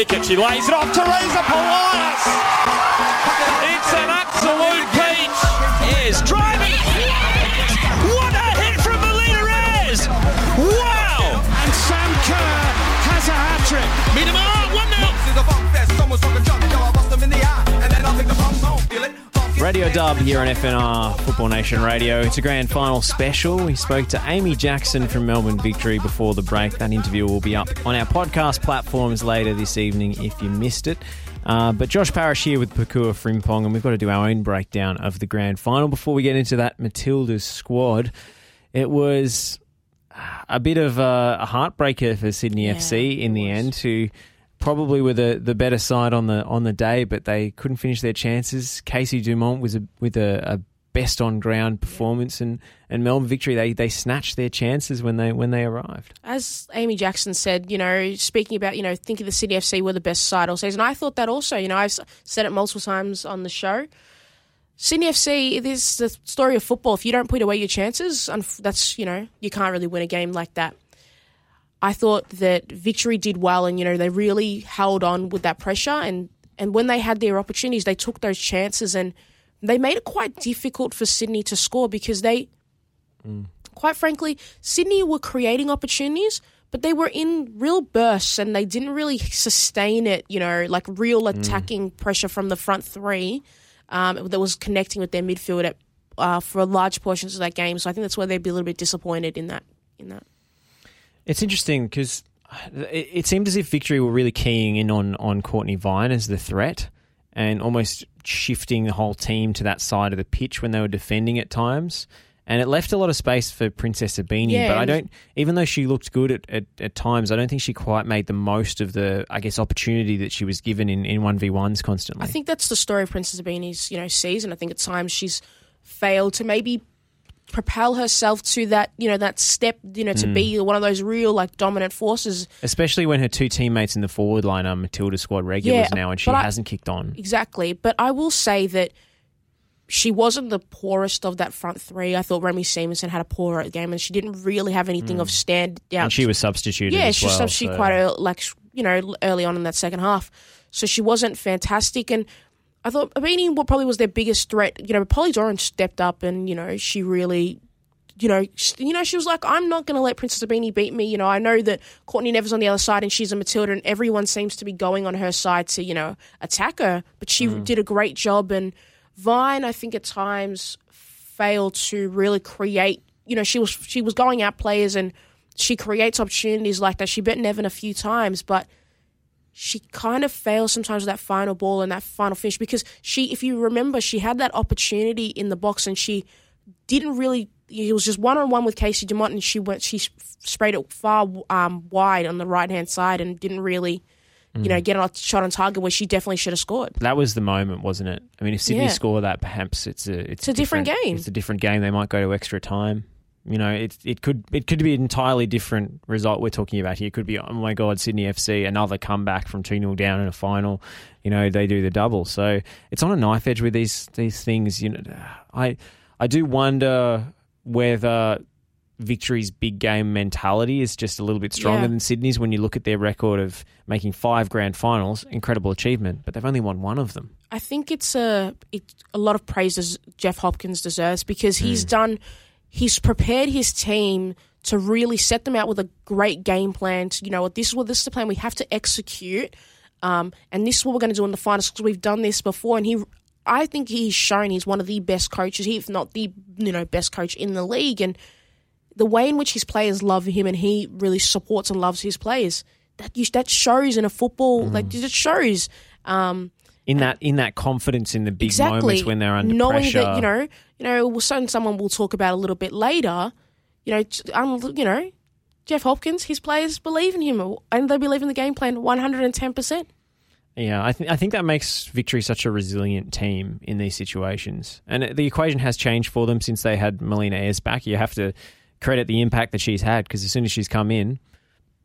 Pickett. She lays it off. Teresa Polias. Radio Dub here on FNR Football Nation Radio. It's a grand final special. We spoke to Amy Jackson from Melbourne Victory before the break. That interview will be up on our podcast platforms later this evening if you missed it. Uh, but Josh Parrish here with Pakua Frimpong, and we've got to do our own breakdown of the grand final before we get into that Matilda's squad. It was a bit of a, a heartbreaker for Sydney Yeah, FC in the end, who probably were the, the better side on the on the day, but they couldn't finish their chances. Casey Dumont was a, with a, a best on ground performance, and, and Melbourne victory. They they snatched their chances when they when they arrived. As Amy Jackson said, you know, speaking about, you know, thinking the City FC were the best side all season, I thought that also. You know, I've said it multiple times on the show. Sydney FC, it is the story of football. If you don't put away your chances, that's, you know, you can't really win a game like that. I thought that Victory did well and, you know, they really held on with that pressure. And, and when they had their opportunities, they took those chances and they made it quite difficult for Sydney to score because they, quite frankly, Sydney were creating opportunities, but they were in real bursts and they didn't really sustain it, you know, like real attacking pressure from the front three um, that was connecting with their midfield at, uh, for large portions of that game. So I think that's where they'd be a little bit disappointed in that. In that. It's interesting because uh, it, it seemed as if victory were really keying in on on Courtney Vine as the threat, and almost shifting the whole team to that side of the pitch when they were defending at times. And it left a lot of space for Princess Ibini, Yeah, but I don't. Even though she looked good at, at, at times, I don't think she quite made the most of the, I guess, opportunity that she was given in in one v ones constantly. I think that's the story of Princess Ibini's, you know, season. I think at times she's failed to maybe propel herself to that, you know, that step, you know, to be one of those real like dominant forces especially when her two teammates in the forward line are Matilda squad regulars Yeah, now, and she hasn't kicked on. Exactly. But I will say that she wasn't the poorest of that front three. I thought Remy Siemsen had a poorer game and she didn't really have anything of stand out. Mm. And she was substituted. yeah, as she well, she so- quite early, like you know early on in that second half. So she wasn't fantastic and I thought Ibini what probably was their biggest threat. You know, Polly Doran stepped up and you know she really you know, sh- you know, she was like, "I'm not going to let Princess Ibini beat me." You know, I know that Courtney Nevin's on the other side, and she's a Matilda, and everyone seems to be going on her side to, you know, attack her. But she mm. did a great job, and Vine, I think, at times failed to really create. You know, she was she was going out players, and she creates opportunities like that. She bet Nevin a few times, but she kind of fails sometimes with that final ball and that final finish because she, if you remember, she had that opportunity in the box and she didn't really. It was just one on one with Casey Dumont, and she went. She sprayed it far um, wide on the right hand side and didn't really, you know, get a shot on target where she definitely should have scored. That was the moment, wasn't it? I mean, if Sydney Yeah. score that, perhaps it's a it's, a different game. It's a different game. They might go to extra time. You know, it it could it could be an entirely different result we're talking about here. It could be oh my god, Sydney FC another comeback from two 0 down in a final. You know, they do the double. So it's on a knife edge with these these things. You know, I I do wonder whether Victory's big game mentality is just a little bit stronger Yeah. than Sydney's when you look at their record of making five grand finals. Incredible achievement, but they've only won one of them. I think it's a it, a lot of praises Jeff Hopkins deserves because he's mm. done he's prepared his team to really set them out with a great game plan. To, you know, this is what this is the plan we have to execute, um, and this is what we're going to do in the finals because we've done this before. And he, I think he's shown he's one of the best coaches, if not the you know best coach in the league, and the way in which his players love him and he really supports and loves his players. That you, that shows in a football like it shows. Um, In that in that confidence in the big exactly moments when they're under knowing pressure. that you know you know well, someone we'll talk about a little bit later you know um, you know Jeff Hopkins his players believe in him and they believe in the game plan 110% Yeah, I, th- I think that makes Victory such a resilient team in these situations. And the equation has changed for them since they had Melina Ayres back. You have to credit the impact that she's had because as soon as she's come in,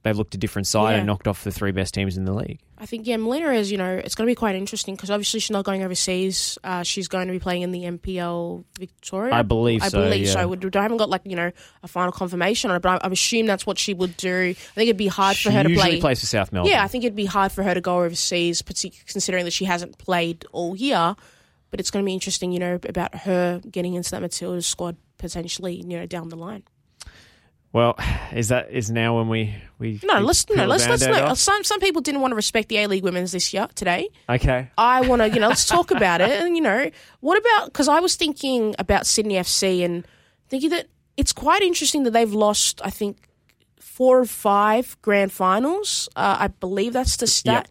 they've looked a different side Yeah. and knocked off the three best teams in the league. I think yeah, Melina is you know it's going to be quite interesting because obviously she's not going overseas. Uh, she's going to be playing in the NPL Victoria. I believe I so, believe yeah. so. I haven't got like you know a final confirmation on it, but I, I assume that's what she would do. I think it'd be hard She for her to play. usually play. plays for South Melbourne. Yeah, I think it'd be hard for her to go overseas, particularly considering that she hasn't played all year. But it's going to be interesting, you know, about her getting into that Matilda squad potentially, you know, down the line. Well, is that is now when we we No, let's no, let's let's no. off? Some some people didn't want to respect the A League Women's this year today. Okay. I want to, you know, let's talk about it. And, you know, what about, because I was thinking about Sydney FC and thinking that it's quite interesting that they've lost, I think, four or five grand finals. Uh, I believe that's the stat.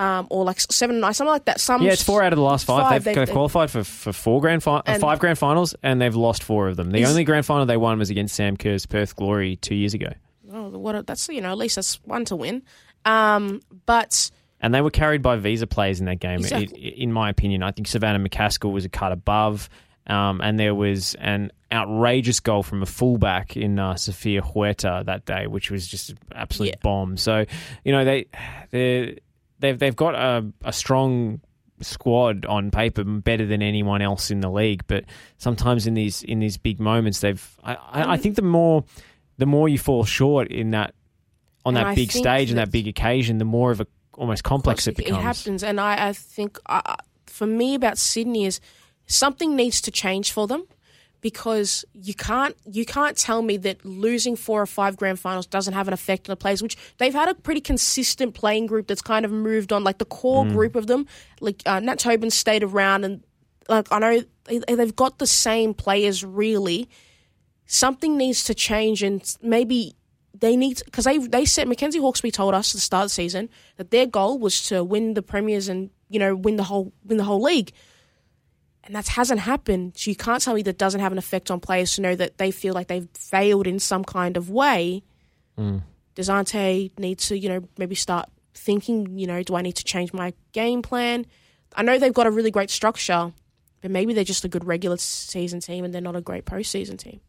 Um, or like seven, and nine, something like that. Some Yeah, it's four out of the last five. Five, they've, they've- they've qualified for, for four grand fi- uh, five grand finals, and they've lost four of them. The only grand final they won was against Sam Kerr's Perth Glory two years ago, Oh, what a, that's you know at least that's one to win. Um, but and they were carried by visa players in that game. Exactly. It- in my opinion, I think Savannah McCaskill was a cut above, um, and there was an outrageous goal from a fullback in uh, Sofia Huerta that day, which was just an absolute Yeah. bomb. So, you know they they they've they've got a, a strong squad on paper better than anyone else in the league but sometimes in these in these big moments they've I, I, I think the more the more you fall short in that on And that I big stage and that that- big occasion the more of a almost complex it becomes It happens, and I, I think uh, for me about Sydney is something needs to change for them because you can't you can't tell me that losing four or five grand finals doesn't have an effect on the players, which they've had a pretty consistent playing group that's kind of moved on, like the core group of them. Like uh, Nat Tobin stayed around, and like I know they, they've got the same players really. Something needs to change, and maybe they need because they they said Mackenzie Hawkesby told us at the start of the season that their goal was to win the premiers and you know win the whole win the whole league, and that hasn't happened. So you can't tell me that doesn't have an effect on players to know that they feel like they've failed in some kind of way. Hmm. Does Ante need to you know maybe start thinking you know do I need to change my game plan? I know they've got a really great structure, but maybe they're just a good regular season team and they're not a great postseason team.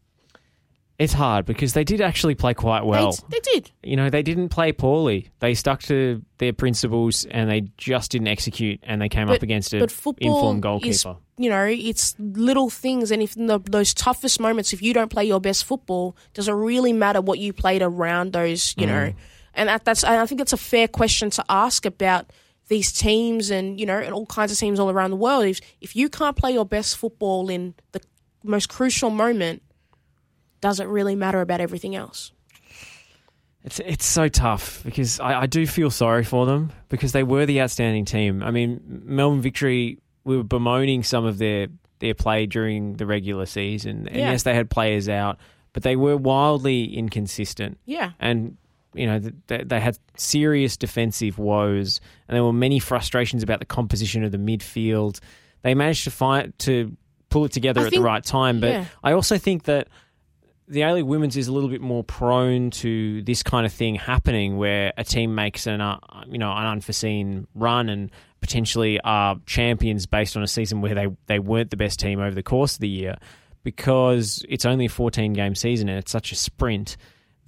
It's hard because they did actually play quite well they, they did. you know they didn't play poorly they stuck to their principles and they just didn't execute and they came up against an but informed goalkeeper is, you know, it's little things, and if in the, those toughest moments, if you don't play your best football, does it really matter what you played around those? You know, mm. and that, that's I think that's a fair question to ask about these teams, and you know, and all kinds of teams all around the world. If if you can't play your best football in the most crucial moment, does it really matter about everything else? It's it's so tough because I, I do feel sorry for them because they were the outstanding team. I mean, Melbourne Victory we were bemoaning some of their their play during the regular season, and Yeah. yes, they had players out, but they were wildly inconsistent. Yeah. and you know they, they had serious defensive woes, and there were many frustrations about the composition of the midfield. They managed to find to pull it together I at think- the right time, but yeah. I also think that the A League Women's is a little bit more prone to this kind of thing happening, where a team makes an uh, you know an unforeseen run and potentially are champions based on a season where they they weren't the best team over the course of the year, because it's only a fourteen game season and it's such a sprint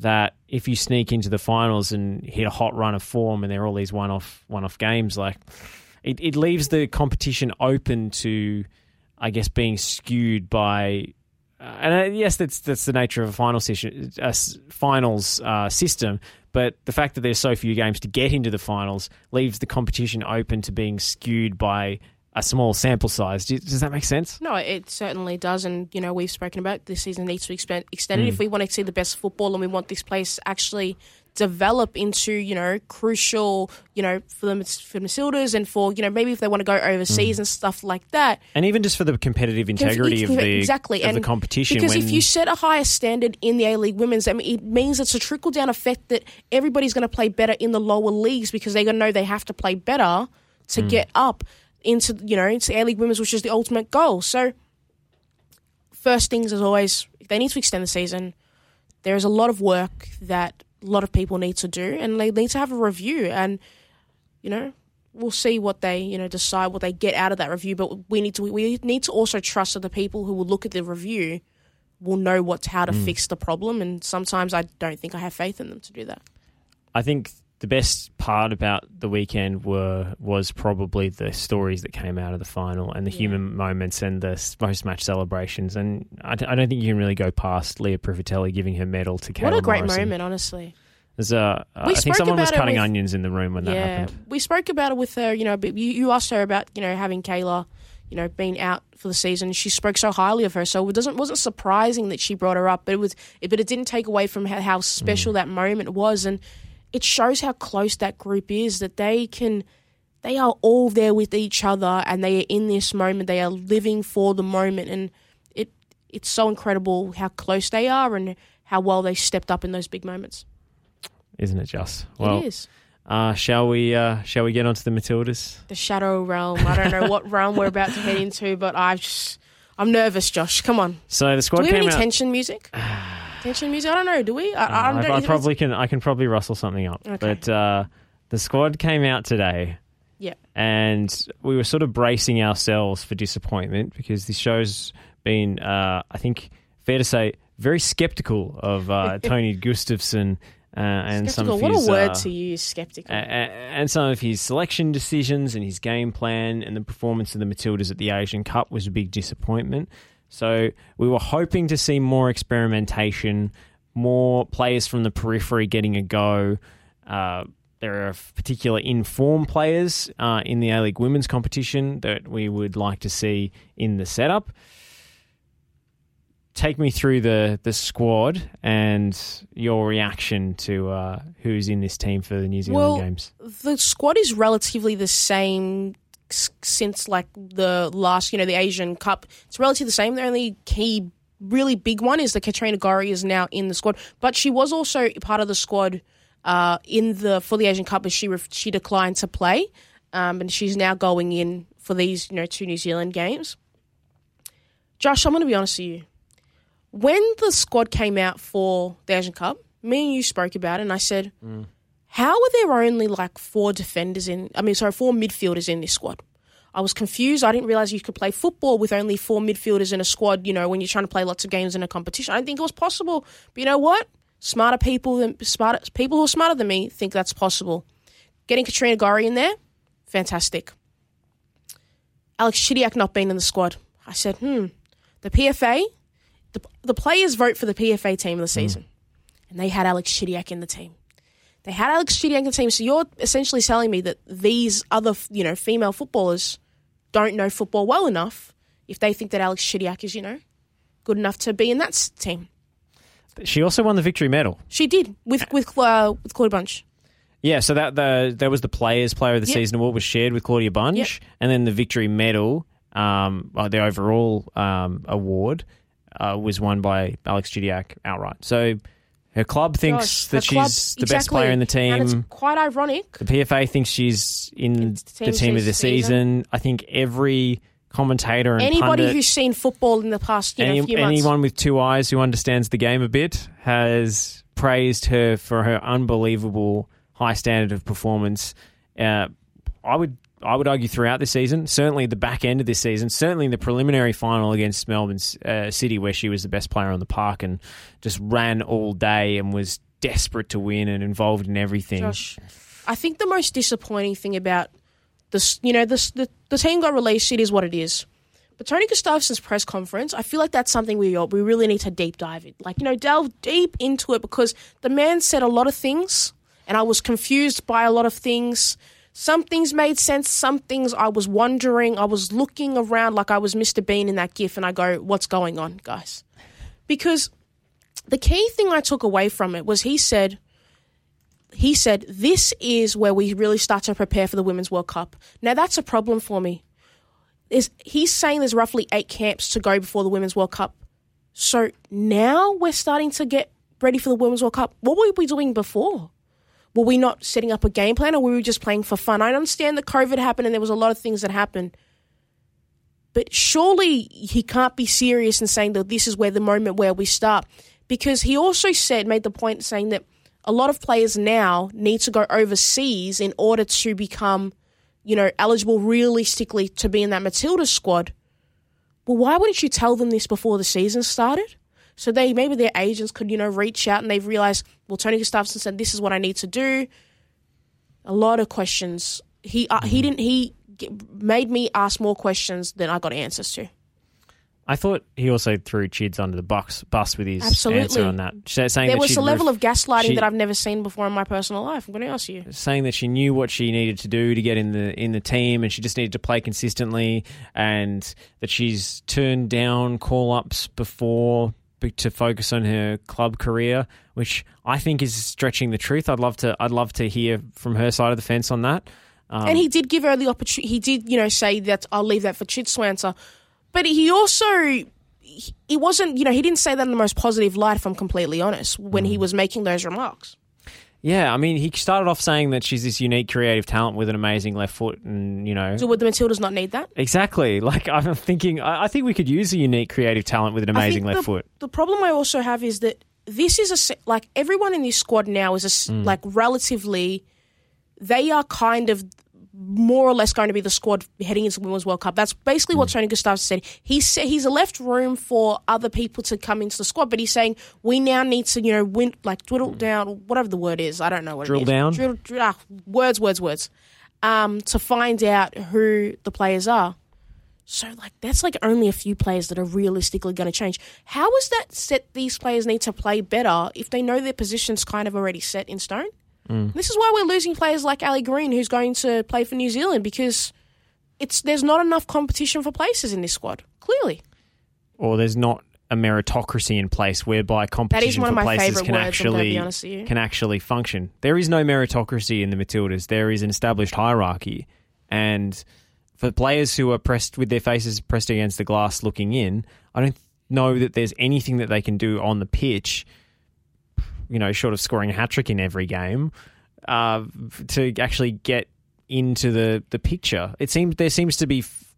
that if you sneak into the finals and hit a hot run of form and there are all these one off one off games, like it, it leaves the competition open to, I guess, being skewed by uh, and uh, yes, that's that's the nature of a final session, uh, finals uh, system. But the fact that there's so few games to get into the finals leaves the competition open to being skewed by a small sample size. Do- Does that make sense? No, it certainly does, and you know we've spoken about this season needs to be expand, extended if we want to see the best football and we want this place actually develop into you know crucial you know for the for the Matildas and for you know maybe if they want to go overseas and stuff like that. And even just for the competitive integrity of the exactly of and the competition. Because if you set a higher standard in the A League Women's, I mean, it means it's a trickle down effect that everybody's going to play better in the lower leagues because they're going to know they have to play better to Hmm. get up into you know into A League Women's, which is the ultimate goal. So, first things as always, if they need to extend the season, there is a lot of work that a lot of people need to do, and they need to have a review. And you know, we'll see what they you know decide what they get out of that review. But we need to we need to also trust that the people who will look at the review will know what how to mm. fix the problem. And sometimes I don't think I have faith in them to do that. I think the best part about the weekend were was probably the stories that came out of the final and the Yeah. human moments and the post match celebrations. And I don't think you can really go past Lia Privitelli giving her medal to Kayla what a great Morrison. moment, honestly. There's a, uh, I think someone was cutting with- onions in the room when that happened. we spoke about it with her. You know, you, you asked her about you know having Kayla, you know, being out for the season. She spoke so highly of her, so it doesn't wasn't surprising that she brought her up. But it was, it, but it didn't take away from how, how special Mm. that moment was, and it shows how close that group is. That they can, they are all there with each other, and they are in this moment. They are living for the moment, and it it's so incredible how close they are and how well they stepped up in those big moments. Isn't it just? Well, it is. Uh, shall we? Uh, shall we get onto the Matildas? the shadow realm. I don't know what realm we're about to head into, but I just I'm nervous, Josh. Come on. So the squad. Do we have came any out. tension music? tension music? I don't know. Do we? I, I, I, don't, I probably can. I can probably rustle something up. Okay. But uh, the squad came out today. Yeah. and we were sort of bracing ourselves for disappointment because the show's been, uh, I think, fair to say, very skeptical of uh, Tony Gustavsson uh, and some of What his a word uh, to use, skeptical. and some of his selection decisions and his game plan and the performance of the Matildas at the Asian Cup was a big disappointment. So we were hoping to see more experimentation, more players from the periphery getting a go. Uh, there are particular informed players uh, in the A League women's competition that we would like to see in the setup. Take me through the, the squad and your reaction to uh, who's in this team for the New Zealand Well, games. the squad is relatively the same since like the last, you know, the Asian Cup. It's relatively the same. The only key, really big one is that Katrina Gorry is now in the squad, but she was also part of the squad uh, in the for the Asian Cup, as she ref- she declined to play, um, and she's now going in for these, you know, two New Zealand games. Josh, I'm going to be honest with you. When the squad came out for the Asian Cup, me and you spoke about it, and I said, how are there only like four defenders in? I mean, sorry, four midfielders in this squad. I was confused. I didn't realize you could play football with only four midfielders in a squad. You know, when you're trying to play lots of games in a competition, I didn't think it was possible. But you know what? Smarter people than smarter people who are smarter than me think that's possible. Getting Katrina Gorry in there, fantastic. Alex Chidiac not being in the squad. I said, hmm, the PFA, the, the players vote for the PFA team of the season, and they had Alex Chidiac in the team. They had Alex Chidiac in the team, so you're essentially telling me that these other, you know, female footballers don't know football well enough if they think that Alex Chidiac is, you know, good enough to be in that team. She also won the victory medal. She did with with uh, with Claudia Bunge. Yeah, so that the there was the Players Player of the Yep. Season award was shared with Claudia Bunge, Yep. and then the victory medal, um, uh, the overall um, award, uh, was won by Alex Chidiac outright. So her club thinks Gosh, that her club- she's the best exactly. player in the and it's team. quite ironic. The PFA thinks she's in It's the team team of the season. season. I think every commentator and Anybody pundit, who's seen football in the past, you know, any, few months, anyone with two eyes who understands the game a bit has praised her for her unbelievable high standard of performance. Uh, I would I would argue throughout the season, certainly the back end of this season, certainly in the preliminary final against Melbourne uh, City, where she was the best player on the park and just ran all day and was desperate to win and involved in everything. Josh, I think the most disappointing thing about this, you know, this the, the team got released. It is what it is. But Tony Gustavsson's press conference, I feel like that's something we we really need to deep dive it, like you know, delve deep into it because the man said a lot of things, and I was confused by a lot of things. Some things made sense. Some things I was wondering. I was looking around like I was Mr. Bean in that gif, and I go, "What's going on, guys?" Because the key thing I took away from it was he said he said, This is where we really start to prepare for the Women's World Cup. Now, that's a problem for me. Is He's saying there's roughly eight camps to go before the Women's World Cup. So now we're starting to get ready for the Women's World Cup. What were we doing before? Were we not setting up a game plan or were we just playing for fun? I understand that COVID happened and there was a lot of things that happened. But surely he can't be serious in saying that this is where the moment where we start. Because he also said, made the point saying that a lot of players now need to go overseas in order to become, you know, eligible realistically to be in that Matilda squad. Well, why wouldn't you tell them this before the season started? So they maybe their agents could you know reach out and they've realized well Tony Gustavsson said this is what I need to do. A lot of questions. He uh, he didn't he made me ask more questions than I got answers to. I thought he also threw Chids under the bus, bus with his Absolutely. answer on that, saying There that was a level ref- of gaslighting she- that I've never seen before in my personal life. I'm going to ask you. saying that she knew what she needed to do to get in the in the team, and she just needed to play consistently, and that she's turned down call ups before be- to focus on her club career, which I think is stretching the truth. I'd love to I'd love to hear from her side of the fence on that. Um, and he did give her the opportunity. He did, you know, say that I'll leave that for Chid Swanser. But he also, he- it wasn't, you know, he didn't say that in the most positive light, if I'm completely honest, when Mm. he was making those remarks. Yeah, I mean, he started off saying that she's this unique creative talent with an amazing left foot, and you know, So would the Matildas not need that? exactly. Like I'm thinking, I I think we could use a unique creative talent with an amazing left the, foot. The problem I also have is that this is a like everyone in this squad now is a, Mm. like relatively, they are kind of more or less going to be the squad heading into the Women's World Cup. That's basically Mm. what Tony Gustavs said. He said he's left room for other people to come into the squad, but he's saying we now need to, you know, win like dwindle down, whatever the word is. I don't know what Drill it is. down? Drill, drill, ah, words, words, words. Um, to find out who the players are. So like that's like only a few players that are realistically going to change. How is that set these players need to play better if they know their position's kind of already set in stone? Mm. This is why we're losing players like Ali Green who's going to play for New Zealand because it's there's not enough competition for places in this squad. Clearly. or there's not a meritocracy in place whereby competition for places can words, I'm gonna be actually honest with you. can actually function. There is no meritocracy in the Matildas. There is an established hierarchy, and for players who are pressed with their faces pressed against the glass, looking in, I don't know that there's anything that they can do on the pitch. You know, short of scoring a hat trick in every game, uh, to actually get into the the picture. It seems there seems to be f-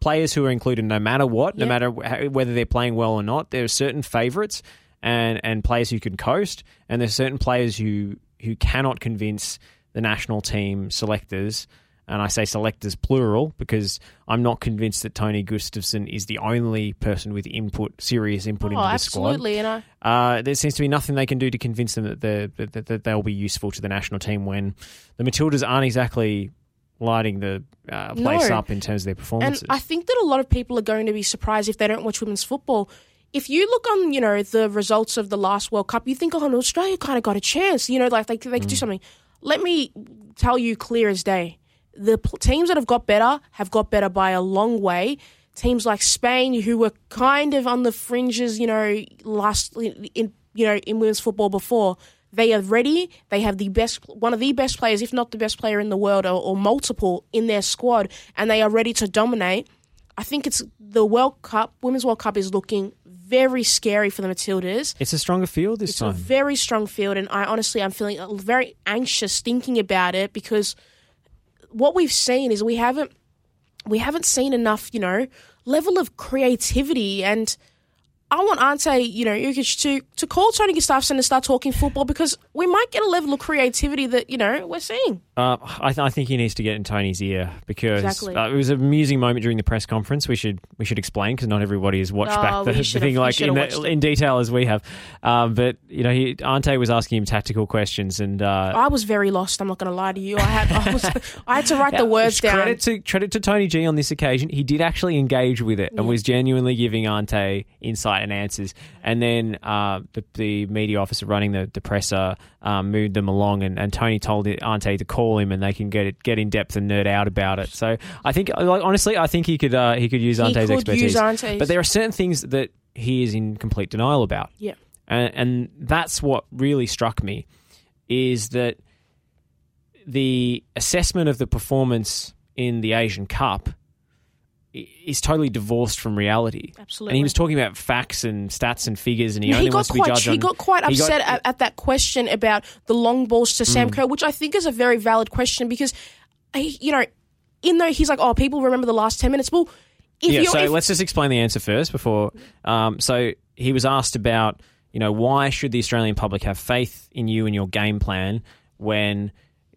players who are included no matter what, no matter whether they're playing well or not. There are certain favourites and and players who can coast, and there's certain players who who cannot convince the national team selectors. And I say selectors plural because I'm not convinced that Tony Gustavsson is the only person with input, serious input Oh, into the squad. absolutely. And I Uh, there seems to be nothing they can do to convince them that, they're, that, that they'll be useful to the national team when the Matildas aren't exactly lighting the uh, place No. up in terms of their performances. And. I think that a lot of people are going to be surprised if they don't watch women's football. If you look on, you know, the results of the last World Cup, you think, oh, no, Australia kind of got a chance. You know, like they, they could Mm. do something. Let me tell you clear as day. The teams that have got better have got better by a long way. Teams like Spain, who were kind of on the fringes, you know, last in you know in women's football before, they are ready. They have the best, one of the best players, if not the best player in the world, or, or multiple in their squad, and they are ready to dominate. I think it's the World Cup, Women's World Cup is looking very scary for the Matildas. it's a stronger field this It's a time. very strong field, and I honestly I'm feeling very anxious thinking about it because what we've seen is we haven't we haven't seen enough, you know, level of creativity and. I want Ante, you know, to to call Tony Gustavsson and start talking football because we might get a level of creativity that you know we're seeing. Uh, I, th- I think he needs to get in Tony's ear because Exactly. uh, it was an amusing moment during the press conference. We should we should explain because not everybody has watched Oh, back the, the thing like in, the- in detail as we have. Um, but you know, he, Ante was asking him tactical questions and uh, I was very lost. I'm not going to lie to you. I had I, was, I had to write the words down. Credit to credit to Tony G on this occasion. He did actually engage with it and was genuinely giving Ante insight and answers. And then uh, the, the media officer running the, the presser um, moved them along, and, and Tony told Ante to call him, and they can get it, get in depth and nerd out about it. So I think, like, honestly, I think he could uh, he could use He Ante's could expertise. use Ante's. But there are certain things that he is in complete denial about yeah. and, and that's what really struck me is that the assessment of the performance in the Asian Cup is totally divorced from reality. Absolutely. And he was talking about facts and stats and figures, and he Yeah, only he wants to be quite judged he on. got quite he got- upset at, at that question about the long balls to Mm. Sam Kerr, which I think is a very valid question because, he, you know, in though he's like, oh, people remember the last ten minutes. Well, if yeah, so if, let's just explain the answer first before. Um, so he was asked about, you know, why should the Australian public have faith in you and your game plan when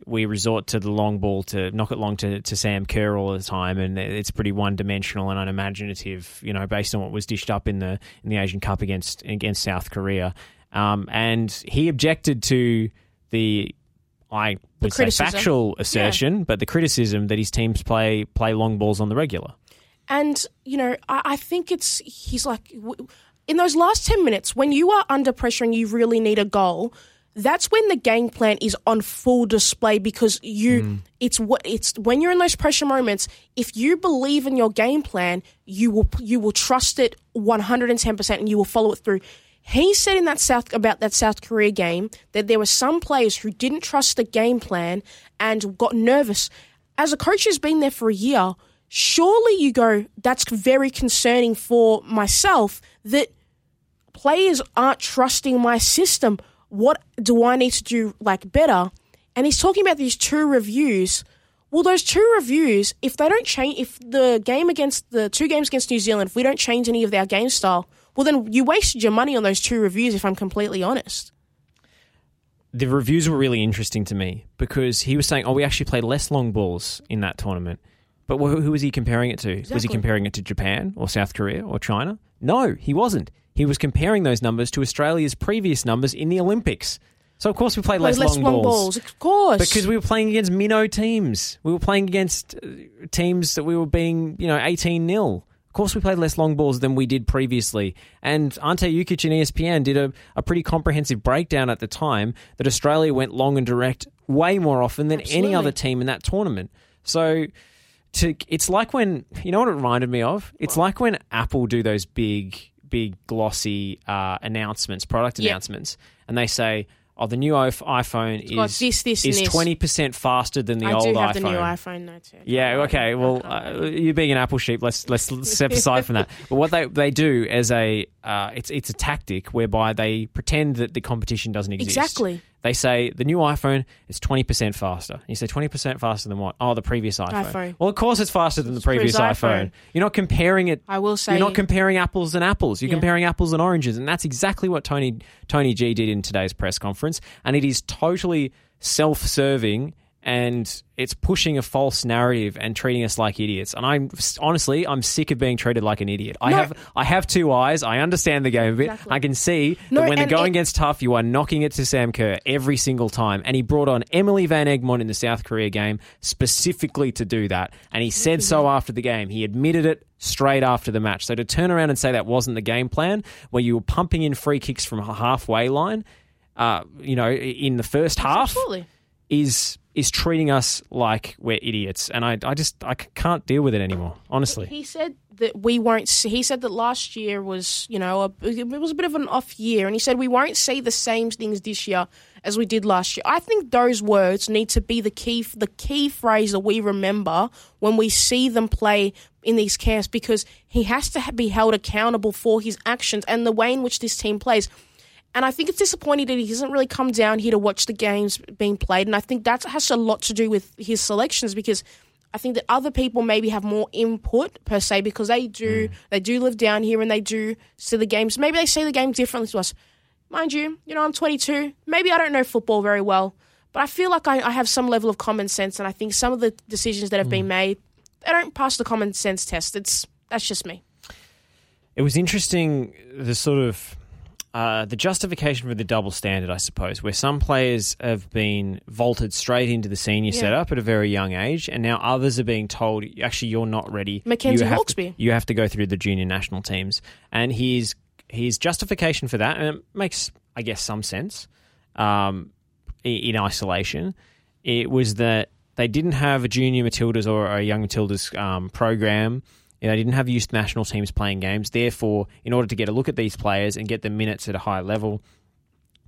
we resort to the long ball to knock it long to, to Sam Kerr all the time, and it's pretty one dimensional and unimaginative. You know, based on what was dished up in the in the Asian Cup against against South Korea, um, and he objected to the I would say factual assertion, but the criticism that his teams play play long balls on the regular. And, you know, I, I think it's, he's like, in those last 10 minutes, when you are under pressure and you really need a goal, that's when the game plan is on full display because you hmm. it's what it's when you're in those pressure moments if you believe in your game plan you will you will trust it 110% and you will follow it through. He said in that south about that South Korea game that there were some players who didn't trust the game plan and got nervous. As a coach who's been there for a year surely you go that's very concerning for myself that players aren't trusting my system. What do I need to do like better? And he's talking about these two reviews. Well, those two reviews, if they don't change, if the game against the two games against New Zealand, if we don't change any of our game style, well, then you wasted your money on those two reviews. If I'm completely honest, the reviews were really interesting to me because he was saying, "Oh, we actually played less long balls in that tournament." But who who was he comparing it to? Was he comparing it to Japan or South Korea or China? No, he wasn't. He was comparing those numbers to Australia's previous numbers in the Olympics. So of course we played less, less long, long balls. balls, of course, Because we were playing against minnow teams. We were playing against uh, teams that we were being, you know, 18 0. Of course, we played less long balls than we did previously. And Ante Jukic and E ESPN did a, a pretty comprehensive breakdown at the time that Australia went long and direct way more often than any other team in that tournament. So to it's like when you know what it reminded me of. It's like when Apple do those big, big glossy uh, announcements, product Yeah. announcents, and they say, "Oh, the new iPhone is this, this, is twenty percent faster than the I old do have iPhone." the new iPhone though too. Yeah. Okay. Well, uh, you being an Apple sheep, let's let's step aside from that. But what they they do as a uh, it's it's a tactic whereby they pretend that the competition doesn't exist. Exactly. They say the new iPhone is twenty percent faster. And you say twenty percent faster than what? Oh, the previous iPhone. iPhone. Well, of course it's faster than the previous iPhone. iPhone. You're not comparing it. I will say- you're not comparing apples and apples. You're Yeah. comparing apples and oranges, and that's exactly what Tony Tony G did in today's press conference. And it is totally self-serving and it's pushing a false narrative and treating us like idiots. And I'm honestly, I'm sick of being treated like an idiot. I have, I have two eyes. I understand the game a bit. Exactly. I can see No, that when the going it- gets tough, you are knocking it to Sam Kerr every single time. And he brought on Emily Van Egmond in the South Korea game specifically to do that. And he said so after the game. He admitted it straight after the match. So to turn around and say that wasn't the game plan, where you were pumping in free kicks from a halfway line, uh, you know, in the first half, Absolutely. is is treating us like we're idiots. And I, I just I can't deal with it anymore. Honestly. He said that we won't. See, he said that last year was, you know, a, it was a bit of an off year, and he said we won't see the same things this year as we did last year. I think those words need to be the key, the key phrase that we remember when we see them play in these camps, because he has to be held accountable for his actions and the way in which this team plays. And I think it's disappointing that he hasn't really come down here to watch the games being played. And I think that has a lot to do with his selections because I think that other people maybe have more input per se because they do mm. they do live down here and they do see the games. Maybe they see the game differently to us. Mind you, you know, I'm 22. Maybe I don't know football very well, but I feel like I, I have some level of common sense, and I think some of the decisions that have been mm. made they don't pass the common sense test. It's that's just me. It was interesting the sort of uh, the justification for the double standard, I suppose, where some players have been vaulted straight into the senior Yeah. setup at a very young age, and now others are being told, actually, you're not ready. Mackenzie you have To, you have to go through the junior national teams, and his his justification for that, and it makes, I guess, some sense um, in isolation. It was that they didn't have a junior Matildas or a young Matildas um, program. You know, They didn't have youth national teams playing games. Therefore, in order to get a look at these players and get them minutes at a high level,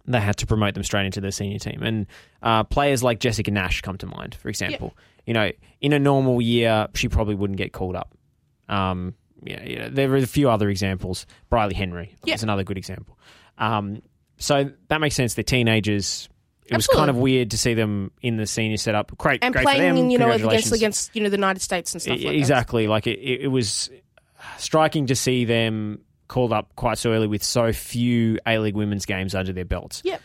they had to promote them straight into the senior team. And uh, players like Jessika Nash come to mind, for example. You know, in a normal year, she probably wouldn't get called up. Um, yeah, yeah, there are a few other examples. Bryleeh Henry Yeah. is another good example. Um, so that makes sense. They're teenagers. It was kind of weird to see them in the senior setup. Great, And great for playing, them. you know, against against you know the United States and stuff like that. Exactly. Like it, it, was striking to see them called up quite so early with so few A League women's games under their belts. Yep.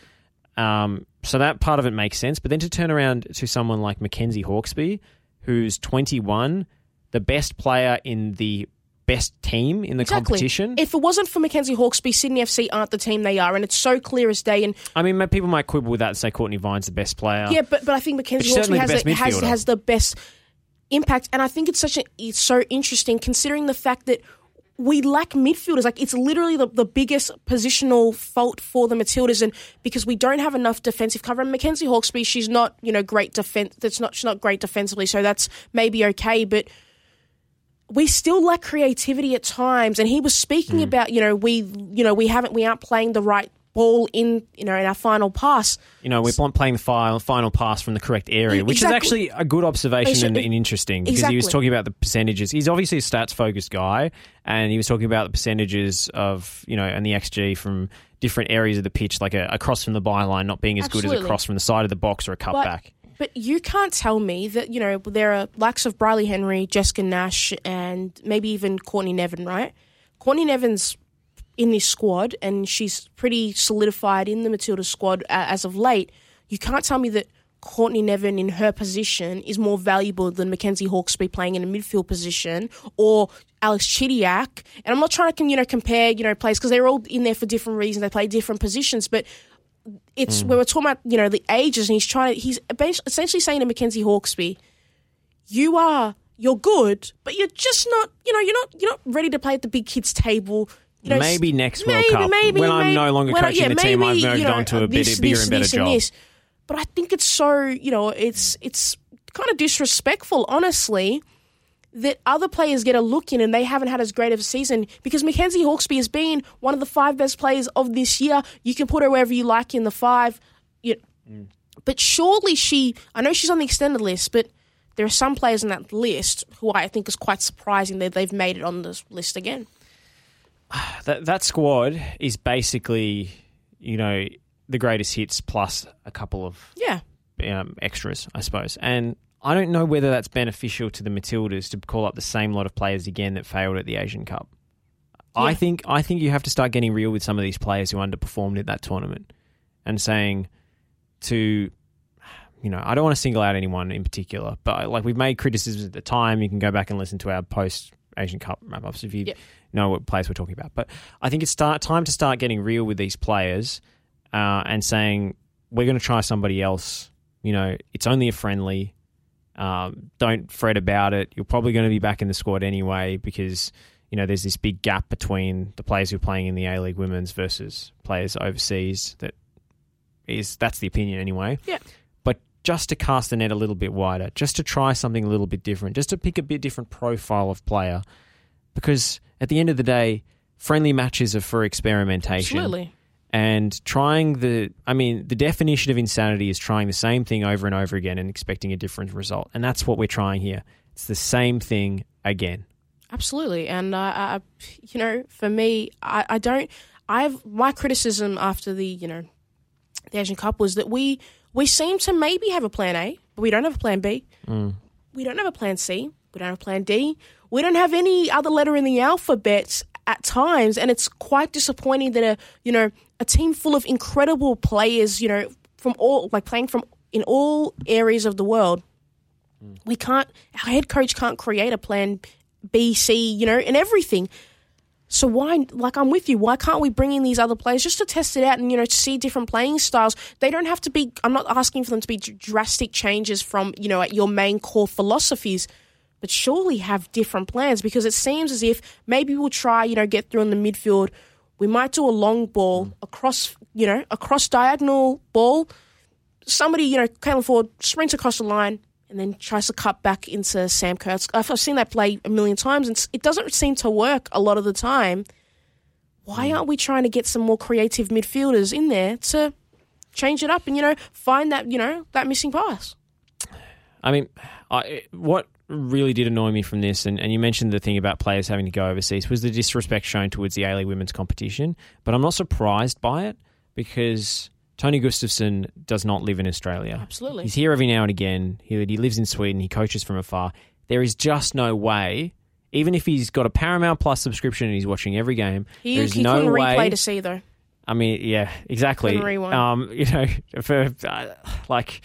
Um, so that part of it makes sense. But then to turn around to someone like Mackenzie Hawkesby, who's 21, the best player in the best team in the Exactly. competition. If it wasn't for Mackenzie Hawkesby, Sydney FC aren't the team they are, and it's so clear as day. And I mean, people might quibble with that and say Courtney Vine's the best player. yeah, but but I think Mackenzie Hawkesby certainly has the has has the best impact, and I think it's such a it's so interesting considering the fact that. We lack midfielders. Like it's literally the, the biggest positional fault for the Matildas, and because we don't have enough defensive cover. And Mackenzie Hawkesby, she's not you know great defense. That's not she's not great defensively, so that's maybe okay. But we still lack creativity at times. And he was speaking Hmm. about, you know, we, you know, we haven't, we aren't playing the right ball in, you know, in our final pass. You know, we're pl- playing the final, final pass from the correct area, which Exactly. is actually a good observation and, and interesting because he was talking about the percentages. He's obviously a stats focused guy, and he was talking about the percentages of, you know, and the XG from different areas of the pitch, like a, a cross from the byline not being as good as a cross from the side of the box or a cutback. But you can't tell me that, you know, there are likes of Bryleeh Henry, Jessika Nash, and maybe even Courtney Nevin, right? Courtney Nevin's in this squad, and she's pretty solidified in the Matilda squad as of late. You can't tell me that Courtney Nevin in her position is more valuable than Mackenzie Hawkesby playing in a midfield position or Alex Chidiac. And I'm not trying to you know compare you know players because they're all in there for different reasons. They play different positions, but it's mm. when we're talking about you know the ages, and he's trying to he's essentially saying to Mackenzie Hawkesby, you are you're good, but you're just not you know you're not you're not ready to play at the big kids table. You know, Maybe next World maybe, Cup, maybe, when I'm no longer coaching yeah, the team, I've moved you know, on to a this, bit- bigger this, and better job. this. But I think it's so you know it's it's kind of disrespectful, honestly, that other players get a look in and they haven't had as great of a season because Mackenzie Hawkesby has been one of the five best players of this year. You can put her wherever you like in the five. You, But surely she, I know she's on the extended list, but there are some players in that list who I think is quite surprising that they've made it on this list again. that that squad is basically, you know, the greatest hits plus a couple of Yeah. um, extras, I suppose. And I don't know whether that's beneficial to the Matildas to call up the same lot of players again that failed at the Asian Cup. I think I think you have to start getting real with some of these players who underperformed at that tournament, and saying to, you know, I don't want to single out anyone in particular, but like we've made criticisms at the time. You can go back and listen to our post Asian Cup wrap ups if you Yep. know what players we're talking about. But I think it's start time to start getting real with these players uh, and saying we're going to try somebody else. You know, it's only a friendly. Um, don't fret about it. You're probably going to be back in the squad anyway because you know there's this big gap between the players who are playing in the A League Women's versus players overseas. That is that's the opinion anyway. Yeah. But just to cast the net a little bit wider, just to try something a little bit different, just to pick a bit different profile of player, because at the end of the day, friendly matches are for experimentation. Absolutely. And trying the, I mean, the definition of insanity is trying the same thing over and over again and expecting a different result. And that's what we're trying here. It's the same thing again. Absolutely, and uh, I, you know, for me, I, I don't. I've my criticism after the you know the Asian Cup was that we we seem to maybe have a plan A, but we don't have a plan B. We don't have a plan C. We don't have a plan D. We don't have any other letter in the alphabet at times, and it's quite disappointing that a you know a team full of incredible players, you know, from all like playing from in all areas of the world, mm. we can't. Our head coach can't create a plan B, C, you know, and everything. So why, like, I'm with you. Why can't we bring in these other players just to test it out and you know to see different playing styles? They don't have to be. I'm not asking for them to be drastic changes from you know like your main core philosophies, but surely have different plans because it seems as if maybe we'll try you know get through in the midfield. We might do a long ball across you know across diagonal ball. Somebody you know Caitlin Foord sprints across the line and then tries to cut back into Sam Kerr's. I've I've seen that play a million times, and it doesn't seem to work a lot of the time. Why hmm. aren't we trying to get some more creative midfielders in there to change it up and you know find that you know that missing pass? I mean, I, what really did annoy me from this, and, and you mentioned the thing about players having to go overseas, was the disrespect shown towards the A women's competition. But I'm not surprised by it because Tony Gustavsson does not live in Australia. Absolutely. He's here every now and again. He, he lives in Sweden. He coaches from afar. There is just no way, even if he's got a Paramount Plus subscription and he's watching every game, He, there's he no way replay to see though. I mean, yeah, exactly. Um, you know, for uh, like,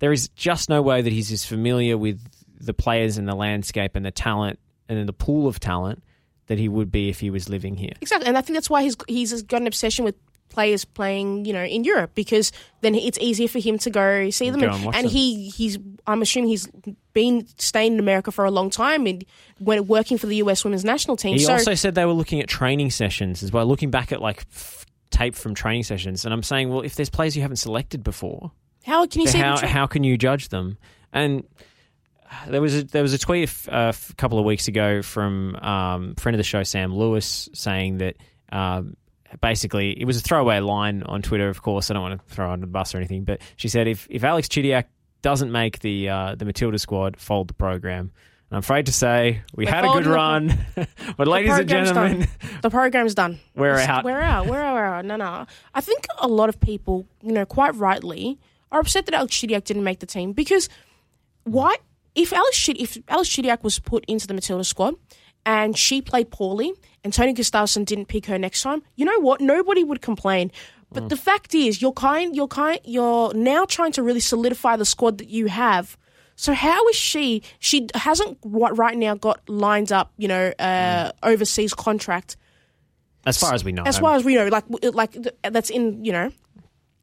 there is just no way that he's as familiar with the players and the landscape and the talent and then the pool of talent that he would be if he was living here. Exactly, and I think that's why he's he's got an obsession with players playing, you know, in Europe because then it's easier for him to go see them. Go and and watch and them. he he's I'm assuming he's been staying in America for a long time and when working for the US women's national team. He so also said they were looking at training sessions as well, looking back at like f- tape from training sessions. And I'm saying, well, if there's players you haven't selected before, how can you how how can you judge them? And there was a, there was a tweet a f- a f- couple of weeks ago from um, friend of the show Sam Lewis saying that um, basically it was a throwaway line on Twitter. Of course, I don't want to throw on the bus or anything, but she said if if Alex Chidiac doesn't make the uh, the Matilda squad, fold the program. And I'm afraid to say we We're had a good run, but ladies and gentlemen, done. the program's done. We're It's- out. We're out. We're out. We're out. No, no. I think a lot of people, you know, quite rightly, are upset that Alex Chidiac didn't make the team because why? If Alice if Alex Chidiac was put into the Matilda squad and she played poorly and Tony Gustavsson didn't pick her next time, you know what? Nobody would complain. But the fact is, you're kind, you're kind, you're now trying to really solidify the squad that you have. So how is she? She hasn't right right now got lined up, you know, uh, overseas contract as far as we know, as far as we know, like like that's in you know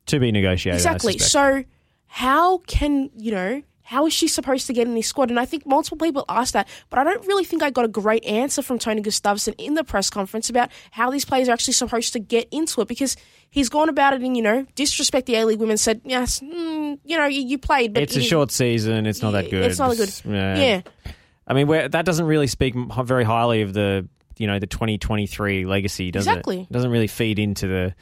to be negotiated. Exactly. So how can you know how is she supposed to get in this squad? And I think multiple people asked that, but I don't really think I got a great answer from Tony Gustavsson in the press conference about how these players are actually supposed to get into it because he's gone about it in you know disrespect the A League women said yes, mm, you know you, you played, but it's a short season. It's not that good. it's not that good. Yeah. Yeah, I mean, that doesn't really speak very highly of the you know the 2023 legacy, does Exactly. it? It doesn't really feed into the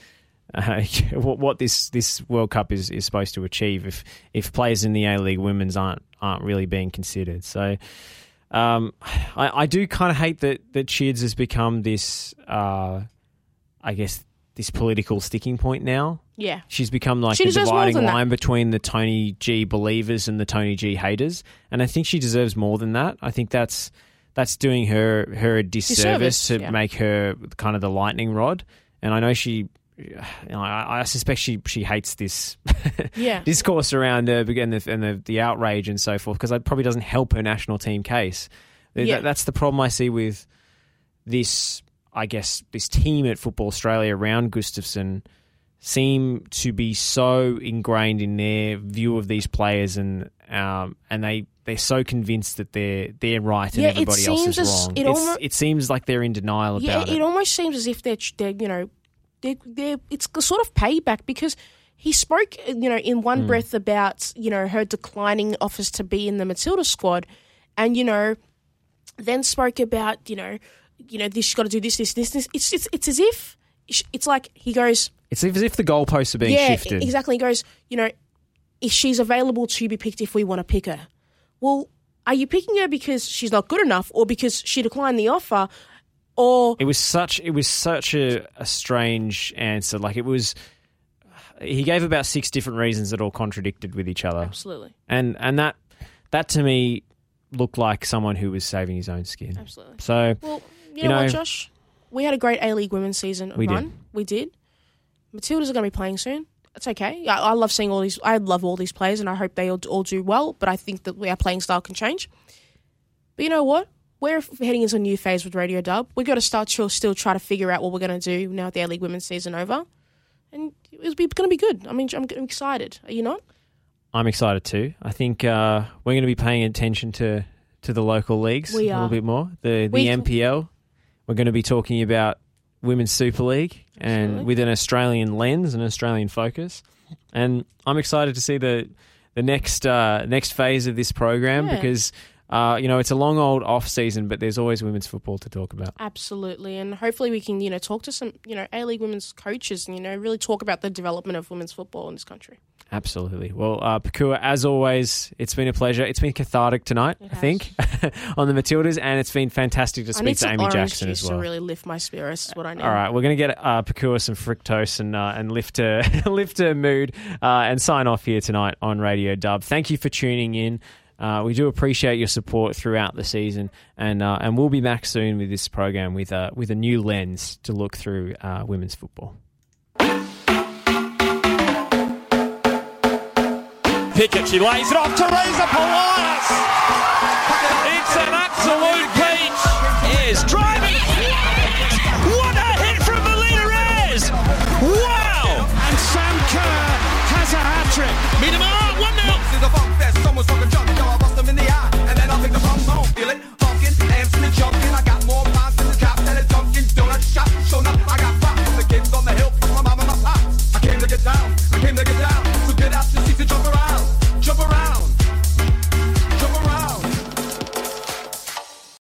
uh, what, this this World Cup is, is supposed to achieve if if players in the A League women's aren't aren't really being considered. So. Um, I, I do kind of hate that that Chids has become this, uh, I guess, this political sticking point now. yeah. She's become like She the dividing than that. line between the Tony G believers and the Tony G haters, and I think she deserves more than that. I think that's that's doing her her a disservice Disservice, to yeah. make her kind of the lightning rod. And I know she, you know, I, I suspect she she hates this Yeah. discourse around her and the and the, the outrage and so forth because it probably doesn't help her national team case. That- that's the problem I see with this. I guess this team at Football Australia around Gustavsson seem to be so ingrained in their view of these players and um, and they they're so convinced that they're they're right and Yeah, everybody else is as- wrong. it It's- almo- it seems like they're in denial Yeah, about it, it. almost seems as if they're, they're you know, they're, they're, it's a sort of payback because he spoke, you know, in one hmm. breath about, you know, her declining offers to be in the Matilda squad and, you know, then spoke about, you know, you know, this, she's got to do this, this, this, this. It's, it's, it's as if, it's like he goes, It's as if the goalposts are being yeah, shifted. exactly. He goes, you know, if she's available to be picked if we want to pick her. Well, are you picking her because she's not good enough or because she declined the offer or It was such it was such a, a strange answer. Like it was he gave about six different reasons that all contradicted with each other. Absolutely. And and that that to me looked like someone who was saving his own skin. Absolutely. So Well, you, You know, what, Josh? We had a great A League women's season We did. We did. Matildas are going to be playing soon. It's okay. I, I love seeing all these. I love all these players, and I hope they all, all do well. But I think that our playing style can change. But you know what? We're heading into a new phase with Radio Dub. We've got to start to still try to figure out what we're going to do now with the A League women's season over. And it's going to be good. I mean, I'm, excited. Are you not? I'm excited too. I think uh, we're going to be paying attention to, to the local leagues a little bit more. The the We- NPL. We're going to be talking about Women's Super League and with an Australian lens, an Australian focus. And I'm excited to see the the next uh, next phase of this program Yeah. because uh, you know it's a long old off season, but there's always women's football to talk about. Absolutely, and hopefully we can, you know, talk to some, you know, A League women's coaches, and you know, really talk about the development of women's football in this country. Absolutely. Well, uh, Pakua, as always, it's been a pleasure. It's been cathartic tonight, I think, on the Matildas, and it's been fantastic to speak to Amy Jackson as well. to really lift my spirits. Is what I need. All right, we're going to get uh, Pakua some fructose and uh, and lift her lift her mood uh, and sign off here tonight on Radio Dub. Thank you for tuning in. Uh, we do appreciate your support throughout the season, and uh, and we'll be back soon with this program with a with a new lens to look through uh, women's football. Pickett, she lays it off. Teresa Polias. It's an absolute peach. Ayres driving. What a hit from Melina Ayres! Wow! And Sam Kerr has a hat trick. Meet. One 0.